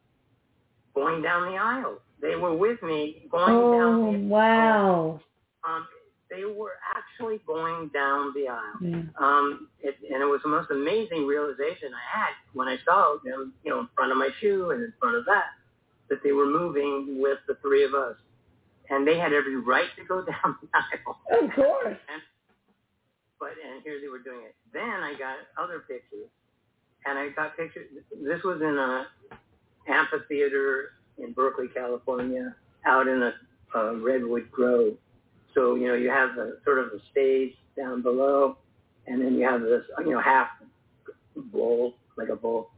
going down the aisle. They were with me going Oh, down the aisle. wow. um, they were actually going down the aisle. Yeah. Um, it, and it was the most amazing realization I had when I saw them, you know, in front of my shoe and in front of that, that they were moving with the three of us. And they had every right to go down the aisle. Of course. And, but, and here they were doing it. Then I got other pictures. And I got pictures. This was in a amphitheater in Berkeley, California, out in a, a redwood grove. So, you know, you have the sort of the stage down below, and then you have this, you know, half bowl, like a bowl.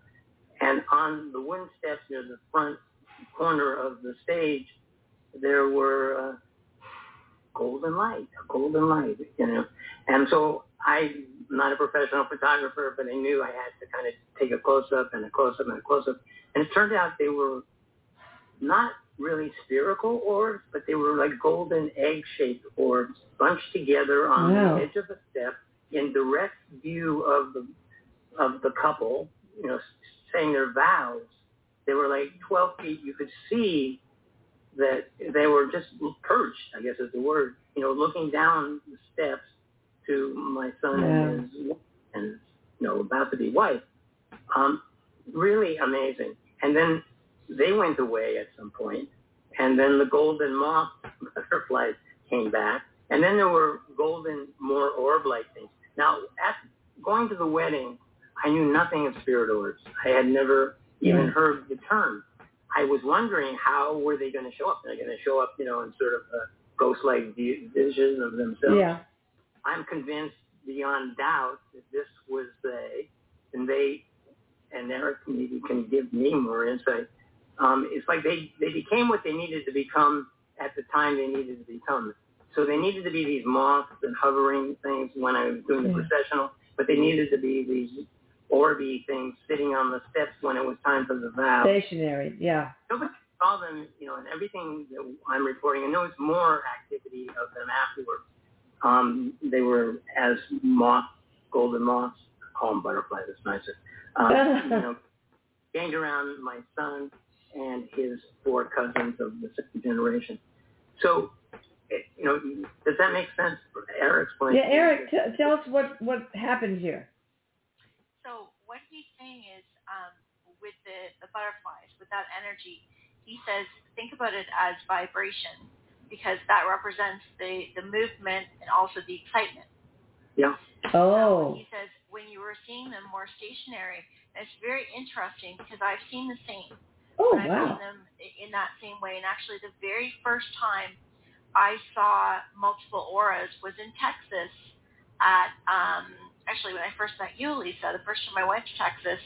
And on the wooden steps near the front corner of the stage, there were uh, golden light, golden light, you know. And so I'm not a professional photographer, but I knew I had to kind of take a close-up and a close-up and a close-up. And it turned out they were not really spherical orbs, but they were like golden egg-shaped orbs bunched together on Wow. the edge of a step in direct view of the of the couple, you know, saying their vows. They were like 12 feet. You could see that they were just perched, I guess is the word, you know, looking down the steps to my son and his and you know about to be wife. Um, really amazing. And then they went away at some point, and then the golden moth butterflies came back, and then there were golden more orb-like things. Now, at going to the wedding, I knew nothing of spirit orbs. I had never even Yeah. heard the term. I was wondering how were they going to show up? They're going to show up, you know, in sort of a ghost-like vi- vision of themselves. Yeah. I'm convinced beyond doubt that this was they, and they, and Erik maybe can give me more insight. Um, it's like they, they became what they needed to become at the time they needed to become. So they needed to be these moths and hovering things when I was doing the Yeah. processional, but they needed to be these orby things sitting on the steps when it was time for the vow Stationary. Yeah. nobody saw them, you know, and everything that I'm reporting, and there was more activity of them afterwards. Um, they were as moth, golden moths, I call them butterflies, it's nicer. Um, you know, gained around my son and his four cousins of the second generation. So, you know, does that make sense? Erik explained. Yeah, Erik, t- tell us what what happened here. So what he's saying is, um, with the, the butterflies, with that energy, he says, think about it as vibration, because that represents the, the movement and also the excitement. Yeah. Oh. He says, when you were seeing them more stationary, it's very interesting because I've seen the same. Oh and I've wow. seen them in that same way. And actually, the very first time I saw multiple auras was in Texas at, um, actually, when I first met you, Lisa, the first time I went to Texas,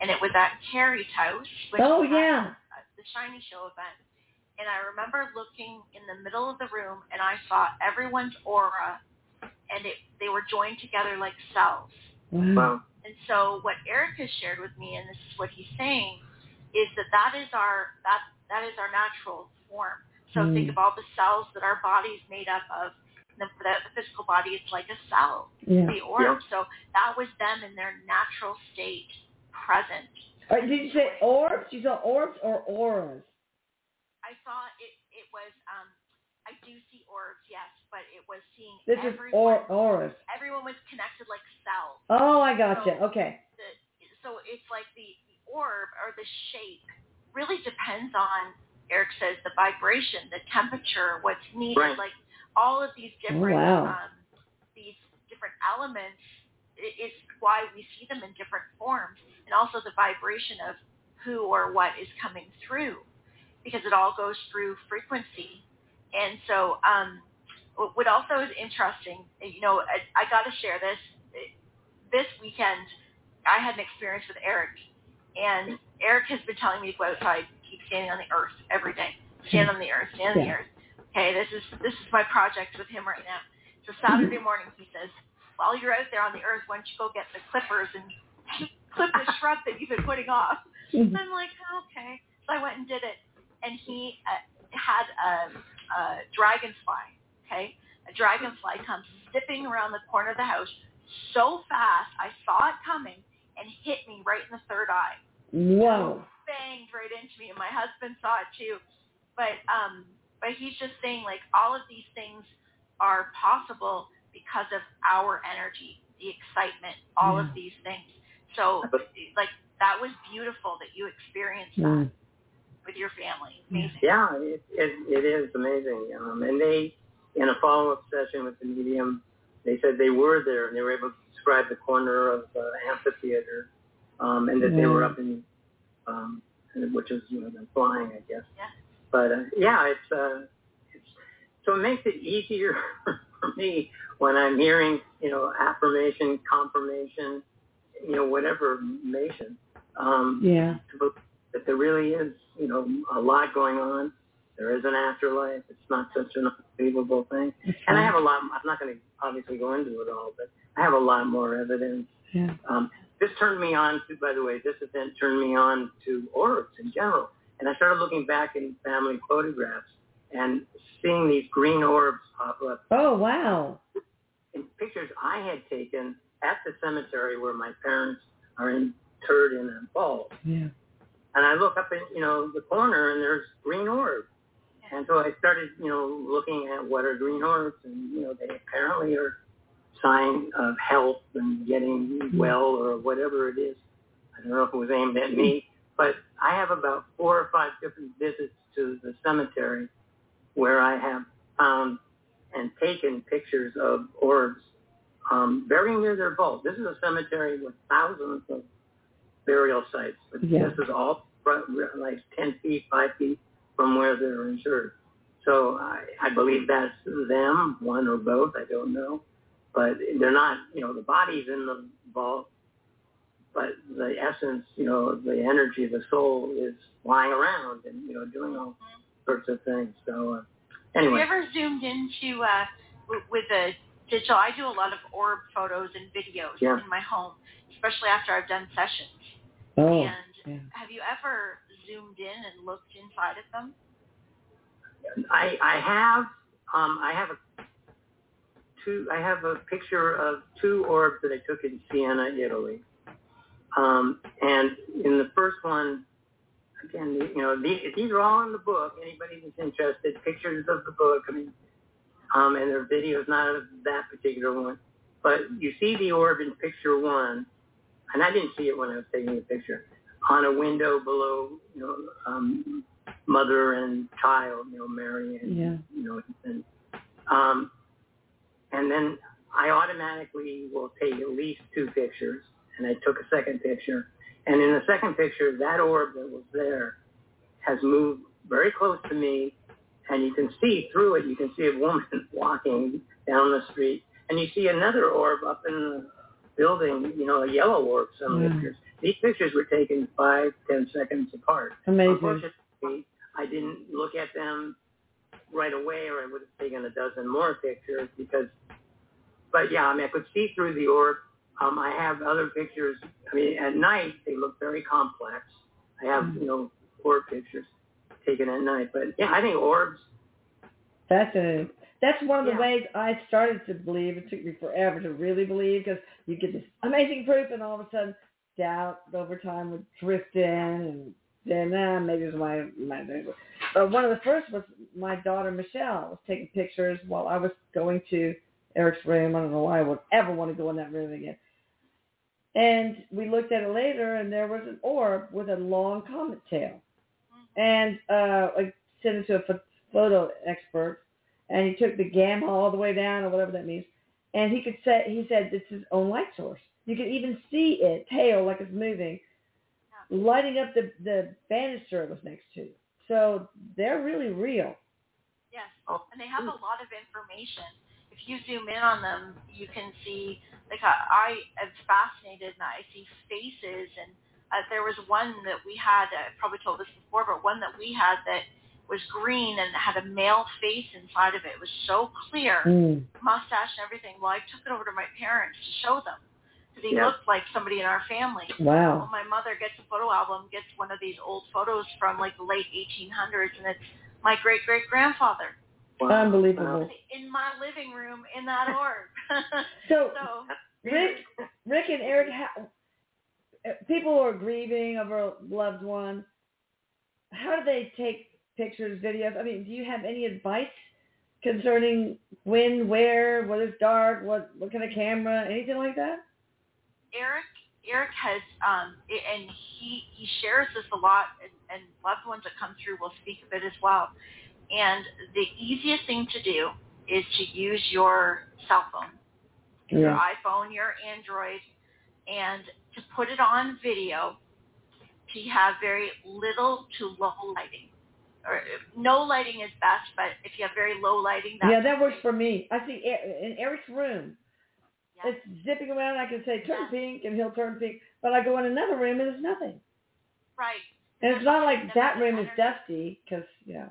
and it was at Carrie's house. Which Oh, yeah. the Shiny Show event. And I remember looking in the middle of the room, and I saw everyone's aura, and it, they were joined together like cells. Wow. Wow. And so what Erik has shared with me, and this is what he's saying, is that that is our that that is our natural form. So Mm. think of all the cells that our body is made up of. The, the, the physical body is like a cell, Yeah. the orb. So that was them in their natural state, present. Uh, did you say orbs? You saw orbs or auras? I saw it. It was. Um, I do see orbs, yes, but it was seeing This is everyone. or auras. everyone was connected like cells. Oh, I gotcha. So- Okay. the, so it's like the, the orb or the shape really depends on Erik says the vibration, the temperature, what's needed, Right. like all of these different wow. um, these different elements i- is why we see them in different forms, and also the vibration of who or what is coming through, because it all goes through frequency. And so, um, what also is interesting, you know, I, I got to share this. This weekend, I had an experience with Erik, and Erik has been telling me to go outside, keep standing on the earth every day, stand on the earth, stand on the earth. Okay, this is this is my project with him right now. So Saturday morning, he says, while you're out there on the earth, why don't you go get the clippers and clip the shrub that you've been putting off? And I'm like, oh, okay. So I went and did it, and he uh, had a, a dragonfly. Okay, a dragonfly comes zipping around the corner of the house so fast, I saw it coming and hit me right in the third eye. Whoa. Banged right into me, and my husband saw it too. But um, but he's just saying like all of these things are possible because of our energy, the excitement, all of these things. So like that was beautiful that you experienced Mm. That with your family. Amazing. Yeah, it, it, it is amazing. Um, and they, in a follow-up session with the medium, they said they were there and they were able to describe the corner of the amphitheater, um, and that they were up in, um, which is you know them flying, I guess. Yeah. But uh, yeah, it's uh, it's so it makes it easier for me when I'm hearing you know affirmation, confirmation, you know whatever information. Um, Yeah. to believe that there really is, you know, a lot going on. There is an afterlife. It's not such an unbelievable thing. That's And I have a lot. I'm not going to obviously go into it all, but I have a lot more evidence. Yeah. Um, this turned me on to, by the way, this event turned me on to orbs in general. And I started looking back in family photographs and seeing these green orbs pop up Oh wow. in pictures I had taken at the cemetery where my parents are interred in a vault. Yeah. And I look up in, you know, the corner and there's green orbs. And so I started, you know, looking at what are green orbs and, you know, they apparently are sign of health and getting well or whatever it is. I don't know if it was aimed at me, but I have about four or five different visits to the cemetery where I have found and taken pictures of orbs um, very near their vault. This is a cemetery with thousands of burial sites. But Yeah. This is all front, like 10 feet, 5 feet from where they're interred. So I, I believe that's them, one or both, I don't know. But they're not, you know, the body's in the vault, but the essence, you know, the energy, the soul is flying around and, you know, doing all sorts of things. So uh, Have you ever zoomed into uh, w- with a digital? I do a lot of orb photos and videos Yeah. in my home, especially after I've done sessions. Oh. and yeah. have you ever zoomed in and looked inside of them? I, I have, um, I have a two, I have a picture of two orbs that I took in Siena, Italy. Um, and in the first one, again, you know, these, these are all in the book. Anybody that's interested, pictures of the book. I mean, um, and there are videos, not of that particular one, but you see the orb in picture one, and I didn't see it when I was taking the picture, on a window below, you know, um, mother and child, you know, Mary and Yeah. you know, and um, and then I automatically will take at least two pictures, and I took a second picture, and in the second picture, that orb that was there has moved very close to me, and you can see through it. You can see a woman walking down the street, and you see another orb up in the building, you know, a yellow orb. Some Yeah. pictures. These pictures were taken five, ten seconds apart. Amazing. Unfortunately, I didn't look at them right away, or I would have taken a dozen more pictures because. But yeah, I mean, I could see through the orb. Um, I have other pictures. I mean, at night they look very complex. I have you know orb pictures taken at night, but yeah, I think orbs. That's a that's one of the Yeah. ways I started to believe. It took me forever to really believe because you get this amazing proof, and all of a sudden doubt over time would drift in, and then uh, maybe it was my my. But one of the first was my daughter Michelle was taking pictures while I was going to Erik's room. I don't know why I would ever want to go in that room again. And we looked at it later, and there was an orb with a long comet tail. And uh, like sent it to a pho- photo expert, and he took the gamma all the way down, or whatever that means, and he could say he said it's his own light source. You could even see it tail like it's moving, lighting up the the banister it was next to. So they're really real. Yes, and they have a lot of information. If you zoom in on them, you can see. Like I, I am fascinated, and I see faces. And uh, there was one that we had. I probably told this before, but one that we had that was green and had a male face inside of it. It was so clear, Mm. mustache and everything. Well, I took it over to my parents to show them because he Yeah. looked like somebody in our family. Wow. Well, my mother gets a photo album, gets one of these old photos from like the late 1800s, and it's my great great grandfather Wow. Unbelievable. in my living room in that orb. So so Rick, Rick and Erik, uh, people are grieving over a loved one. How do they take pictures, videos? I mean, do you have any advice concerning when, where, whether it's dark, what what kind of camera, anything like that? Erik Erik has um and he he shares this a lot and, and loved ones that come through will speak of it as well. And the easiest thing to do is to use your cell phone, your iPhone, your Android, and to put it on video to have very little to low lighting. Or no lighting is best, but if you have very low lighting, that's Yeah, that works great. for me. I see in Erik's room, Yeah. it's zipping around. I can say turn Yeah. pink, and he'll turn pink. But I go in another room and there's nothing. right. And it's not like that room is dusty because know.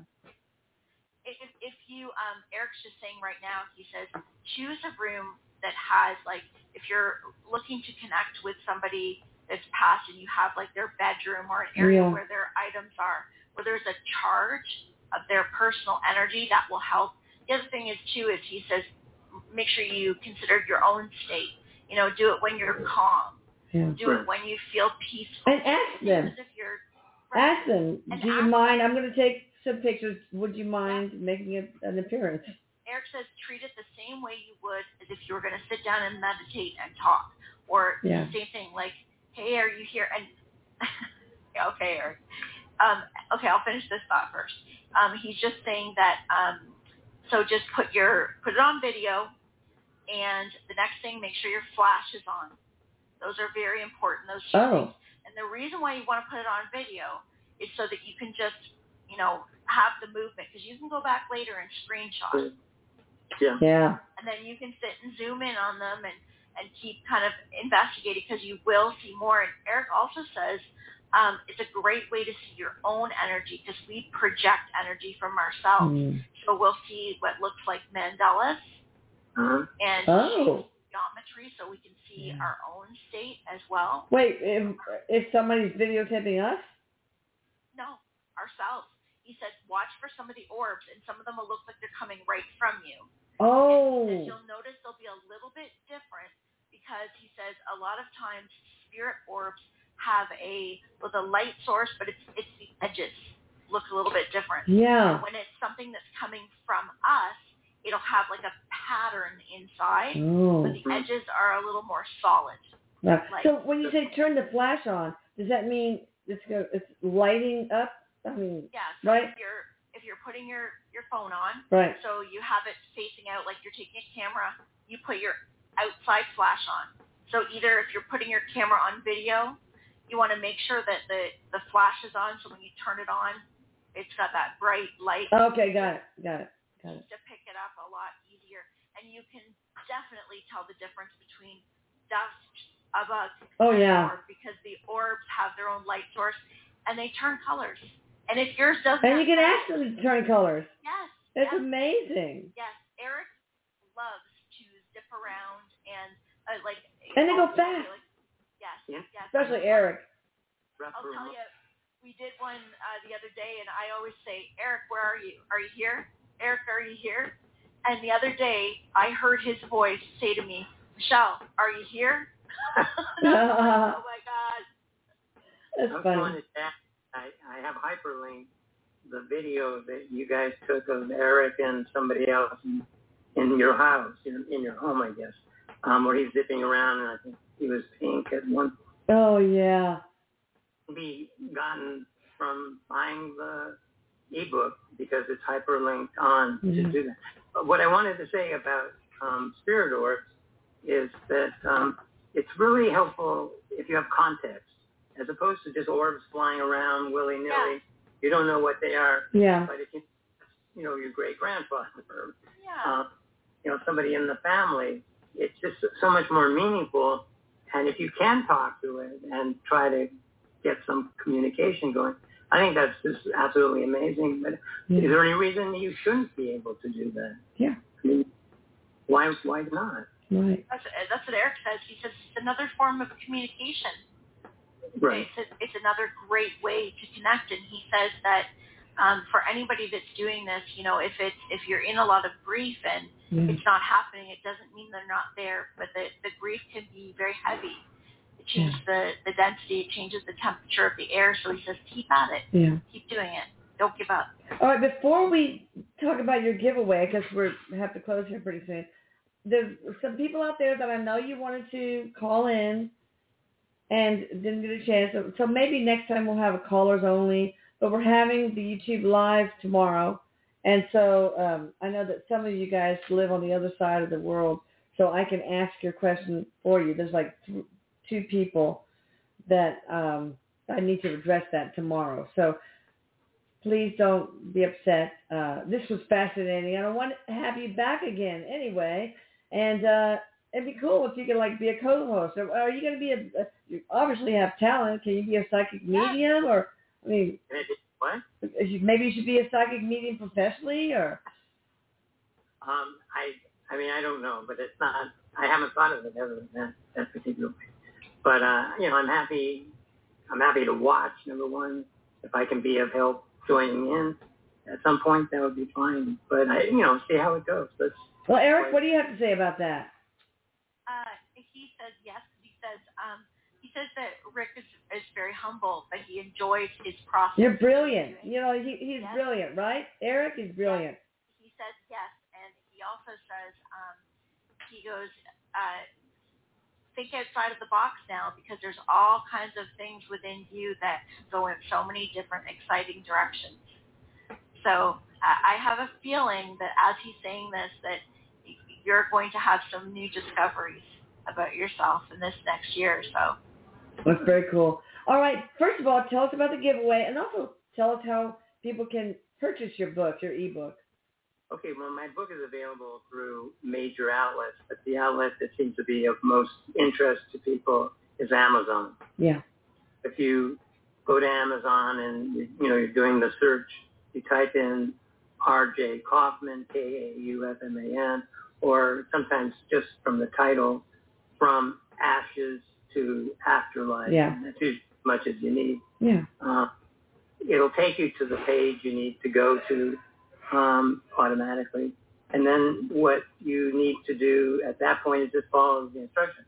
if, if you um Erik's just saying right now, he says choose a room that has like if you're looking to connect with somebody that's passed and you have like their bedroom or an area Yeah. where their items are, where there's a charge of their personal energy that will help. The other thing is too is he says make sure you consider your own state. You know, do it when you're calm. Yeah. Do it when you feel peaceful. And ask them. You're Ask them, And do you mind? I'm going to take some pictures. Would you mind making a, an appearance? Erik says treat it the same way you would as if you were going to sit down and meditate and talk. Or Yeah. same thing, like, hey, are you here? And okay, Erik. Um, okay, I'll finish this thought first. Um, he's just saying that. Um, so just put your put it on video, and the next thing, make sure your flash is on. Those are very important. Those two things. Oh, And the reason why you want to put it on video is so that you can just, you know, have the movement because you can go back later and screenshot Yeah. yeah. and then you can sit and zoom in on them and and keep kind of investigating because you will see more. And Erik also says um, it's a great way to see your own energy because we project energy from ourselves. Mm. So we'll see what looks like mandalas Uh-huh. and Oh. geometry, so we can see Yeah. our own state as well. Wait, if, if somebody's videotaping us? No, ourselves. He said, watch for some of the orbs, and some of them will look like they're coming right from you. Oh. And you'll notice they'll be a little bit different because he says a lot of times spirit orbs have a with a light source, but it's it's the edges look a little bit different. Yeah. When it's something that's coming from us, it'll have like a pattern inside, Oh. but the edges are a little more solid. Now, like- so when you say turn the flash on, does that mean it's go, it's lighting up? I mean, Yeah. So Right. if you're if you're putting your your phone on, right. So you have it facing out like you're taking a camera. You put your outside flash on. So either if you're putting your camera on video, you want to make sure that the the flash is on. So when you turn it on, it's got that bright light Okay, got it. Got it. Got it. to pick it up a lot easier. And you can definitely tell the difference between dust a Oh, yeah. orb because the orbs have their own light source and they turn colors. And if yours doesn't, And you can them to turn colors. Yes. It's yes. amazing. Yes, Erik loves to zip around and uh, like. And they go fast. Like, yes, Yeah. yes. Especially Erik. I'll tell you, we did one uh, the other day, and I always say, Erik, where are you? Are you here? Erik, are you here? And the other day, I heard his voice say to me, Michelle, are you here? oh my God. That's I'm funny. going to that. I, I have hyperlinked the video that you guys took of Erik and somebody else in, in your house, in, in your home, I guess, um, where he's zipping around, and I think he was pink at one Oh yeah. be gotten from buying the ebook because it's hyperlinked on mm-hmm. to do that. But what I wanted to say about um, spirit orbs is that um, it's really helpful if you have context, as opposed to just orbs flying around willy nilly. Yeah. You don't know what they are. Yeah. But if you, you know, your great grandfather, yeah. uh, you know, somebody in the family, it's just so much more meaningful. And if you can talk to it and try to get some communication going, I think that's just absolutely amazing. But yeah. is there any reason you shouldn't be able to do that? Yeah. I mean, why why not? Right. That's, that's what Erik says. He says it's another form of communication. Right. It's, a, it's another great way to connect. And he says that um, for anybody that's doing this, you know, if it's if you're in a lot of grief and yeah. it's not happening, it doesn't mean they're not there. But the the grief can be very heavy it changes yeah. the, the density. It changes the temperature of the air. So he says, keep at it. Yeah. Keep doing it. Don't give up. All right. Before we talk about your giveaway, because we have to close here pretty soon, there's some people out there that I know you wanted to call in and didn't get a chance. So maybe next time we'll have a callers only. But we're having the YouTube live tomorrow. And so um, I know that some of you guys live on the other side of the world, so I can ask your question for you. There's like th- two people that um, I need to address that tomorrow. So please don't be upset. Uh, this was fascinating. I want to have you back again anyway. And uh, it'd be cool if you could like be a co-host. Or are you going to be a, a? You obviously have talent. Can you be a psychic medium? Or I mean, what? Maybe you should be a psychic medium professionally, or. Um, I I mean I don't know, but it's not. I haven't thought of it ever in that that particular way. But uh, you know, I'm happy. I'm happy to watch. Number one, if I can be of help joining in at some point, that would be fine. But I, you know, see how it goes. Let's. Well, Erik, what do you have to say about that? Uh, he says yes. He says um, he says that Rick is, is very humble, but he enjoys his process. You're brilliant. You know, he, he's yes. brilliant, right? Erik is brilliant. Yes. He says yes, and he also says um, he goes. Uh, think outside of the box now because there's all kinds of things within you that go in so many different exciting directions. So I have a feeling that as he's saying this, that you're going to have some new discoveries about yourself in this next year or so. That's very cool. All right. First of all, tell us about the giveaway and also tell us how people can purchase your book, your ebook. Okay, well, my book is available through major outlets, but the outlet that seems to be of most interest to people is Amazon. Yeah. If you go to Amazon and you, know you're doing the search, you type in R.J. Kaufman, K-A-U-F-M-A-N, or sometimes just from the title, from ashes to afterlife. Yeah. That's as much as you need. Yeah. Uh, it'll take you to the page you need to go to um, automatically. And then what you need to do at that point is just follow the instructions.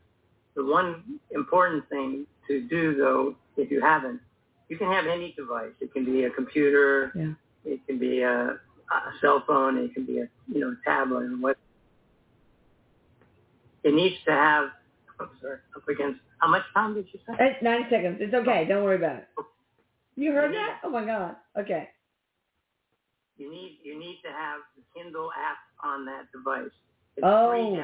The one important thing to do, though, if you haven't, you can have any device. It can be a computer. Yeah. It can be a, a cell phone. It can be a you know tablet and what. It needs to have. I'm. Up against how much time did you say? It's ninety seconds. It's okay. Don't worry about it. You heard that? Oh my God. Okay you need you need to have the Kindle app on that device. It's oh. free,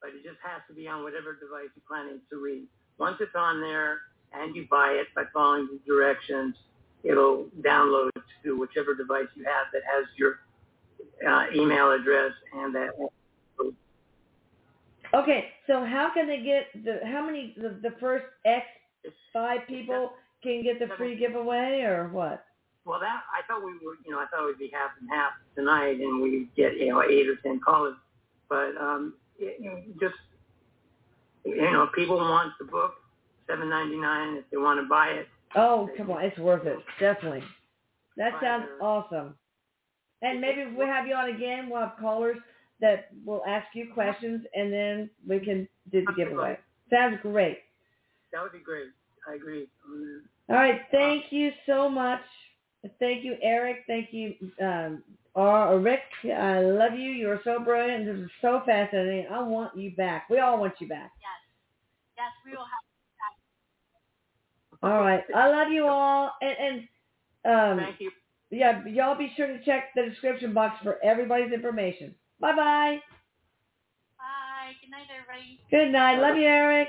but it just has to be on whatever device you're planning to read. Once it's on there and you buy it by following the directions, it'll download to whichever device you have that has your uh, email address and that. Okay, so how can they get the how many the, the first X five people can get the free giveaway or what? Well, that I thought we were, you know, I thought it would be half and half tonight, and we'd get you know eight or ten callers. But um, it, you know, just you know, if people want the book, seven ninety nine. If they want to buy it. Oh, come on, it's worth it, definitely. That sounds awesome. And maybe if we'll have you on again. We'll have callers that will ask you questions, and then we can do the giveaway. Sounds great. That would be great. I agree. All right. Thank you so much. Thank you, Erik. Thank you, um, uh, Rick. I love you. You're so brilliant. This is so fascinating. I want you back. We all want you back. Yes. Yes, we will have you back. All right. I love you all. And, and um, thank you. yeah, y'all be sure to check the description box for everybody's information. Bye-bye. Bye. Good night, everybody. Good night. Love you, Erik.